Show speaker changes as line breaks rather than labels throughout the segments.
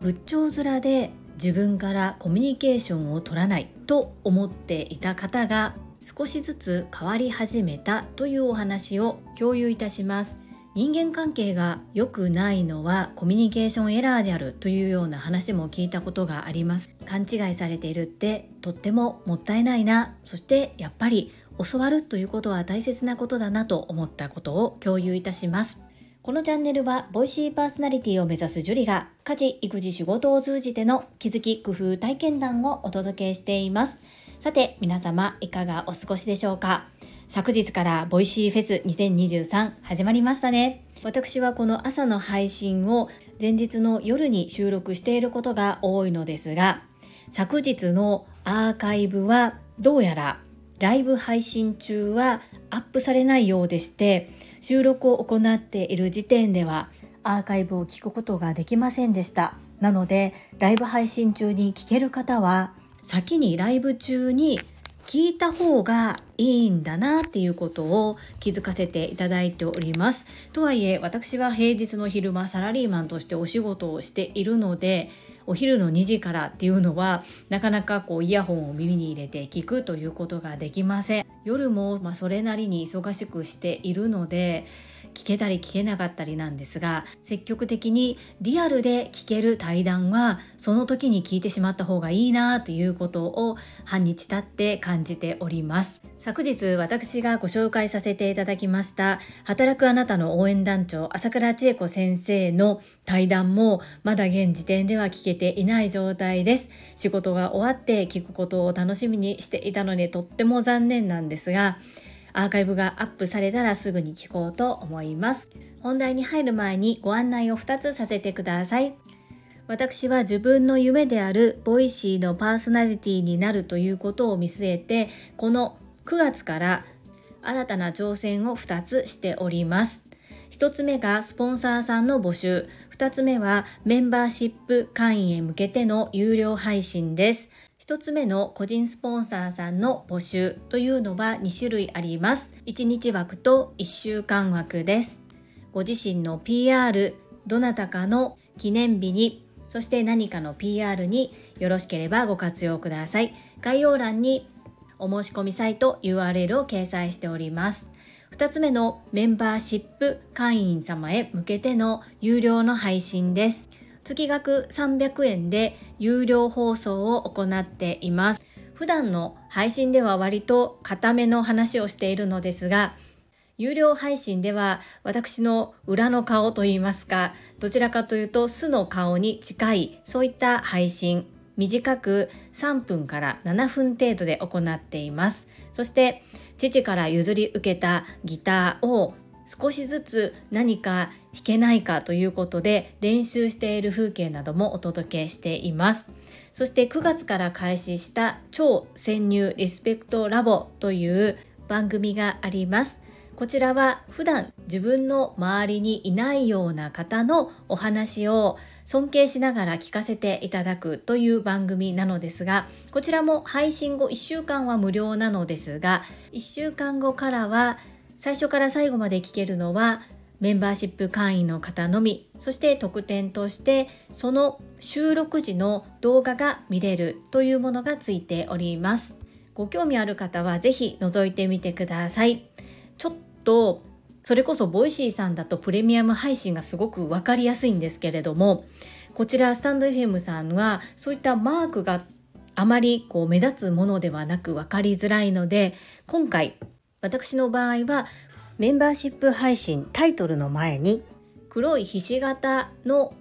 仏頂面で自分からコミュニケーションを取らないと思っていた方が少しずつ変わり始めたというお話を共有いたします。人間関係が良くないのはコミュニケーションエラーであるというような話も聞いたことがあります。勘違いされているってとってももったいないな。そしてやっぱり教わるということは大切なことだなと思ったことを共有いたしますこのチャンネルは、 Voicy パーソナリティを目指すジュリが、家事、育児、仕事を通じての気づき、工夫、体験談をお届けしています。さて、皆様、いかがお過ごしでしょうか？昨日から Voicy フェス2023始まりましたね。私はこの朝の配信を前日の夜に収録していることが多いのですが、昨日のアーカイブはどうやらライブ配信中はアップされないようでして、収録を行っている時点ではアーカイブを聞くことができませんでしたなのでライブ配信中に聞ける方は先にライブ中に聞いた方がいいんだなっていうことを気づかせていただいております。とはいえ私は平日の昼間サラリーマンとしてお仕事をしているのでお昼の2時からっていうのはなかなかこうイヤホンを耳に入れて聞くということができません。夜もまそれなりに忙しくしているので聞けたり聞けなかったりなんですが積極的にリアルで聞ける対談はその時に聞いてしまった方がいいなということを半日経って感じております。昨日私がご紹介させていただきました働くあなたの応援団長朝倉千恵子先生の対談もまだ現時点では聞けていない状態です。仕事が終わって聞くことを楽しみにしていたのでとっても残念なんですがアーカイブがアップされたらすぐに聞こうと思います。本題に入る前にご案内を2つさせてください。私は自分の夢である Voicy のパーソナリティになるということを見据えて、この9月から新たな挑戦を2つしております。1つ目がスポンサーさんの募集、2つ目はメンバーシップ会員へ向けての有料配信です。1つ目の個人スポンサーさんの募集というのは2種類あります。1日枠と1週間枠です。ご自身の PR、どなたかの記念日に、そして何かの PR によろしければご活用ください。概要欄にお申し込みサイト URL を掲載しております。2つ目のメンバーシップ会員様へ向けての有料の配信です。月額300円で有料放送を行っています。普段の配信では割と固めの話をしているのですが、有料配信では私の裏の顔といいますか、どちらかというと素の顔に近いそういった配信、短く3分から7分程度で行っています。そして父から譲り受けたギターを少しずつ何か弾けないかということで練習している風景などもお届けしています。そして9月から開始した超潜入リスペクトラボという番組があります。こちらは普段自分の周りにいないような方のお話を尊敬しながら聞かせていただくという番組なのですがこちらも配信後1週間は無料なのですが1週間後からは最初から最後まで聞けるのはメンバーシップ会員の方のみそして特典としてその収録時の動画が見れるというものがついております。ご興味ある方は是非覗いてみてください。ちょっとそれこそ Voicy さんだとプレミアム配信がすごく分かりやすいんですけれどもこちらスタンド FM さんはそういったマークがあまりこう目立つものではなく分かりづらいので今回私の場合はメンバーシップ配信タイトルの前に黒いひし形の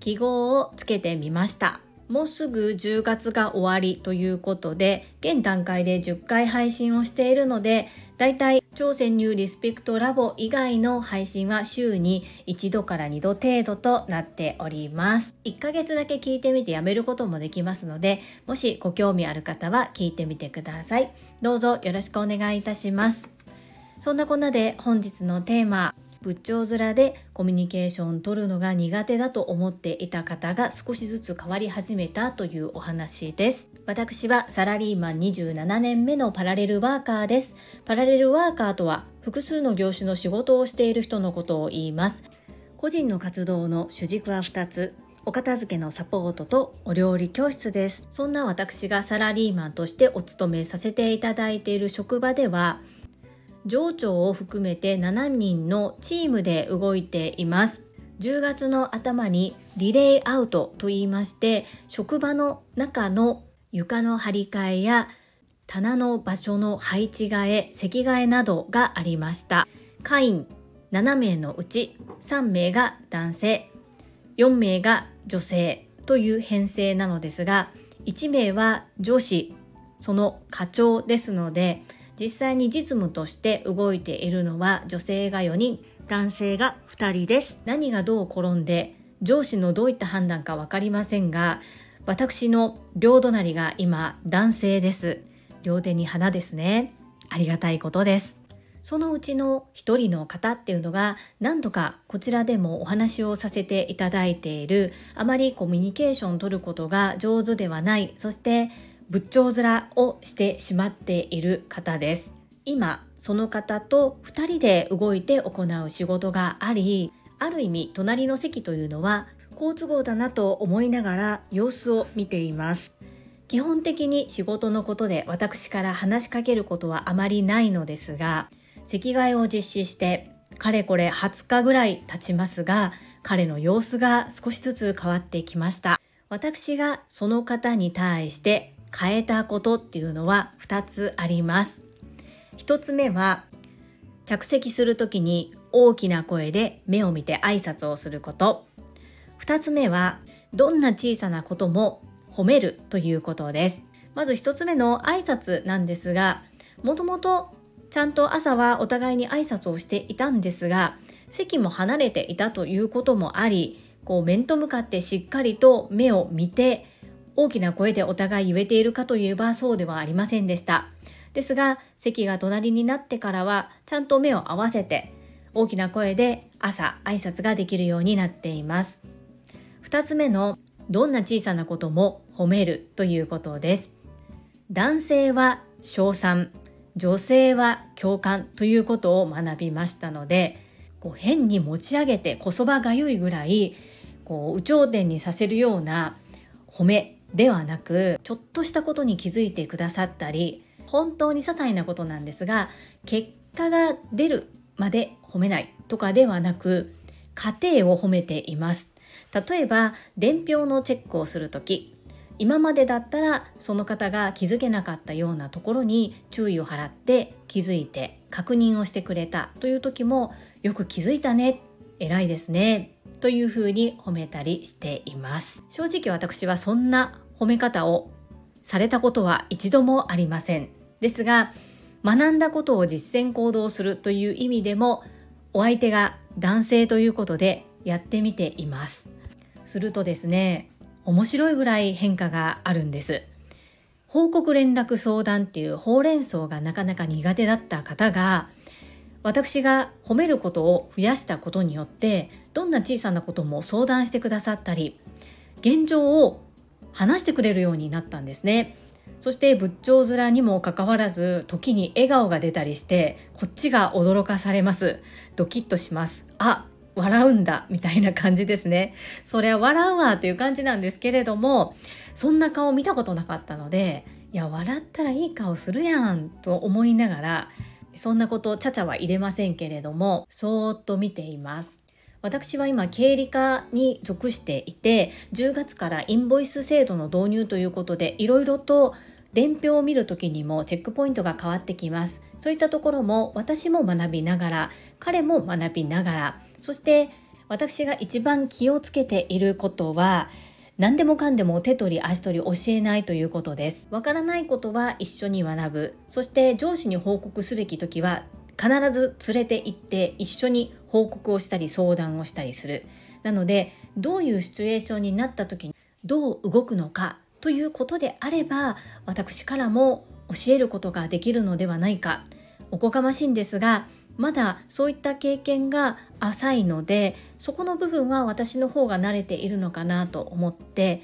記号をつけてみました。もうすぐ10月が終わりということで現段階で10回配信をしているのでだいたい超潜入リスペクトラボ以外の配信は週に1度から2度程度となっております。1ヶ月だけ聞いてみてやめることもできますのでもしご興味ある方は聞いてみてください。どうぞよろしくお願いいたします。そんなこんなで本日のテーマ仏頂面でコミュニケーション取るのが苦手だと思っていた方が少しずつ変わり始めたというお話です私はサラリーマン27年目のパラレルワーカーです。パラレルワーカーとは複数の業種の仕事をしている人のことを言います。個人の活動の主軸は2つ。お片付けのサポートとお料理教室です。そんな私がサラリーマンとしてお勤めさせていただいている職場では、上長を含めて7人のチームで動いています。10月の頭にリレイアウトと言いまして職場の中の床の張り替えや棚の場所の配置替え席替えなどがありました会員7名のうち3名が男性4名が女性という編成なのですが1名は上司その課長ですので実際に実務として動いているのは女性が4人男性が2人です。何がどう転んで上司のどういった判断か分かりませんが私の両隣が今男性です。両手に花ですね。ありがたいことです。そのうちの一人の方っていうのが何度かこちらでもお話をさせていただいている。あまりコミュニケーションを取ることが上手ではない。そして仏頂面をしてしまっている方です。今その方と2人で動いて行う仕事がありある意味隣の席というのは好都合だなと思いながら様子を見ています。基本的に仕事のことで私から話しかけることはあまりないのですが席替えを実施してかれこれ20日ぐらい経ちますが彼の様子が少しずつ変わってきました。私がその方に対して変えたことっていうのは2つあります。1つ目は着席する時に大きな声で目を見て挨拶をすること。2つ目はどんな小さなことも褒めるということです。まず1つ目の挨拶なんですがもともとちゃんと朝はお互いに挨拶をしていたんですが席も離れていたということもありこう面と向かってしっかりと目を見て大きな声でお互い言えているかといえばそうではありませんでした。ですが席が隣になってからはちゃんと目を合わせて大きな声で朝挨拶ができるようになっています。2つ目のどんな小さなことも褒めるということです。男性は称賛女性は共感ということを学びましたのでこう変に持ち上げてこそばがゆいぐらいこう有頂天にさせるような褒めではなくちょっとしたことに気づいてくださったり本当に些細なことなんですが結果が出るまで褒めないとかではなく過程を褒めています。例えば伝票のチェックをする時今までだったらその方が気づけなかったようなところに注意を払って気づいて確認をしてくれたという時もよく気づいたね。偉いですね。というふうに褒めたりしています。正直私はそんな褒め方をされたことは一度もありません。ですが学んだことを実践行動するという意味でもお相手が男性ということでやってみています。するとですね面白いぐらい変化があるんです。報告連絡相談っていうほうれん草がなかなか苦手だった方が私が褒めることを増やしたことによってどんな小さなことも相談してくださったり現状を話してくれるようになったんですね。そして仏頂面にもかかわらず時に笑顔が出たりしてこっちが驚かされます。ドキッとします。あ笑うんだみたいな感じですね。そりゃ笑うわという感じなんですけれどもそんな顔見たことなかったのでいや笑ったらいい顔するやんと思いながらそんなことちゃちゃは入れませんけれどもそーっと見ています。私は今経理課に属していて10月からインボイス制度の導入ということでいろいろと伝票を見る時にもチェックポイントが変わってきます。そういったところも私も学びながら彼も学びながらそして私が一番気をつけていることは何でもかんでも手取り足取り教えないということです。わからないことは一緒に学ぶ。そして上司に報告すべき時は必ず連れて行って一緒に報告をしたり相談をしたりする。なのでどういうシチュエーションになった時にどう動くのかということであれば私からも教えることができるのではないかおこがましいんですがまだそういった経験が浅いのでそこの部分は私の方が慣れているのかなと思って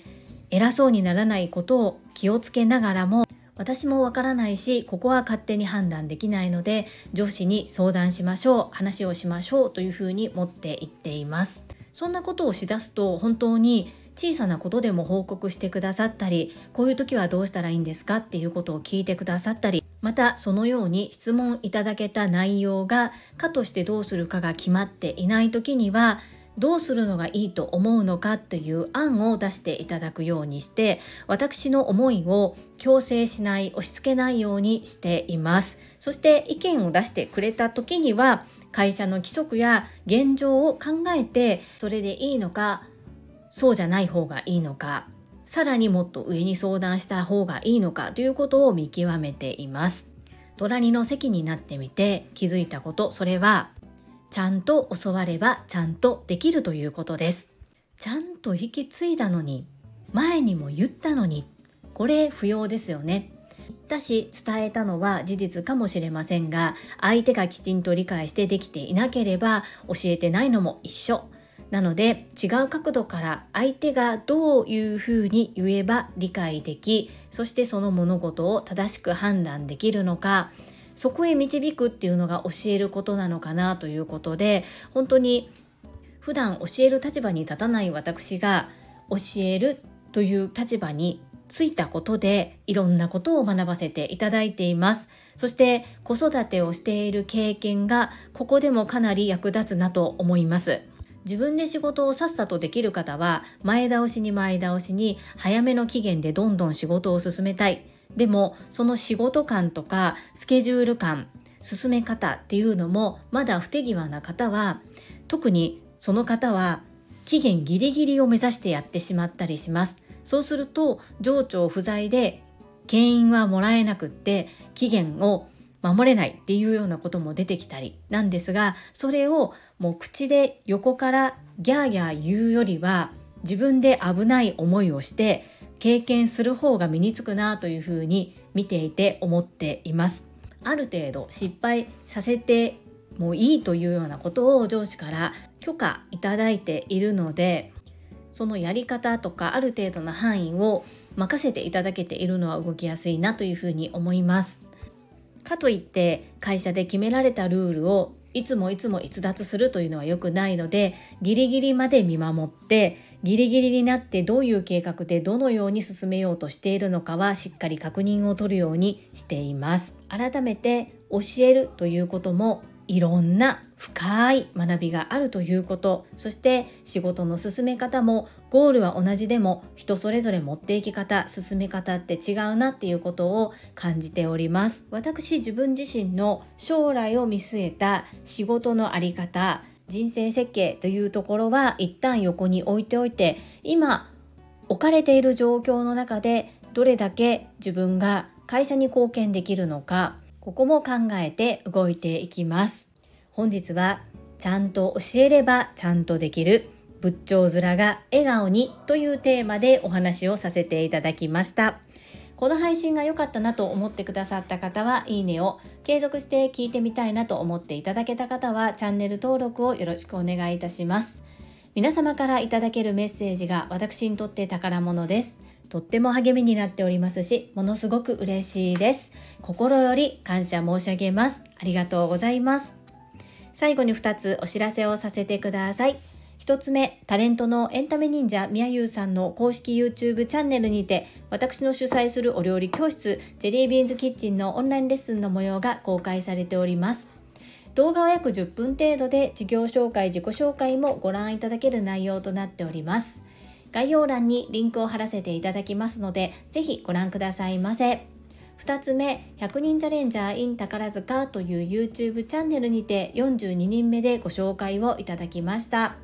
偉そうにならないことを気をつけながらも私もわからないしここは勝手に判断できないので上司に相談しましょう話をしましょうというふうに持っていっています。そんなことをしだすと本当に小さなことでも報告してくださったりこういう時はどうしたらいいんですかっていうことを聞いてくださったりまたそのように質問いただけた内容が課としてどうするかが決まっていない時にはどうするのがいいと思うのかという案を出していただくようにして私の思いを強制しない押し付けないようにしています。そして意見を出してくれた時には会社の規則や現状を考えてそれでいいのかそうじゃない方がいいのかさらにもっと上に相談した方がいいのかということを見極めています。隣の席になってみて気づいたことそれはちゃんと教わればちゃんとできるということです。ちゃんと引き継いだのに前にも言ったのにこれ不要ですよね。だし伝えたのは事実かもしれませんが相手がきちんと理解してできていなければ教えてないのも一緒。なので違う角度から相手がどういうふうに言えば理解できそしてその物事を正しく判断できるのかそこへ導くっていうのが教えることなのかなということで本当に普段教える立場に立たない私が教えるという立場についたことでいろんなことを学ばせていただいています。そして子育てをしている経験がここでもかなり役立つなと思います。自分で仕事をさっさとできる方は前倒しに前倒しに早めの期限でどんどん仕事を進めたい。でもその仕事感とかスケジュール感進め方っていうのもまだ不手際な方は特にその方は期限ギリギリを目指してやってしまったりします。そうすると情緒不在で牽引はもらえなくって期限を守れないっていうようなことも出てきたりなんですがそれをもう口で横からギャーギャー言うよりは自分で危ない思いをして経験する方が身につくなというふうに見ていて思っています。ある程度失敗させてもいいというようなことを上司から許可いただいているのでそのやり方とかある程度の範囲を任せていただけているのは動きやすいなというふうに思います。かといって会社で決められたルールをいつもいつも逸脱するというのは良くないのでギリギリまで見守ってギリギリになってどういう計画でどのように進めようとしているのかはしっかり確認を取るようにしています。改めて教えるということもいろんな深い学びがあるということ。そして仕事の進め方もゴールは同じでも人それぞれ持っていき方進め方って違うなっていうことを感じております。私自分自身の将来を見据えた仕事の在り方人生設計というところは一旦横に置いておいて今置かれている状況の中でどれだけ自分が会社に貢献できるのかここも考えて動いていきます。本日はちゃんと教えればちゃんとできる。仏頂面が笑顔にというテーマでお話をさせていただきましたこの配信が良かったなと思ってくださった方はいいねを継続して聞いてみたいなと思っていただけた方はチャンネル登録をよろしくお願いいたします皆様からいただけるメッセージが私にとって宝物ですとっても励みになっておりますし、ものすごく嬉しいです。心より感謝申し上げます。ありがとうございます。最後に2つお知らせをさせてください。1つ目、タレントのエンタメ忍者みやゆうさんの公式 YouTube チャンネルにて、私の主催するお料理教室、ジェリービーンズキッチンのオンラインレッスンの模様が公開されております。動画は約10分程度で事業紹介、自己紹介もご覧いただける内容となっております。概要欄にリンクを貼らせていただきますので、ぜひご覧くださいませ。2つ目、100人チャレンジャー in 宝塚という YouTube チャンネルにて42人目でご紹介をいただきました。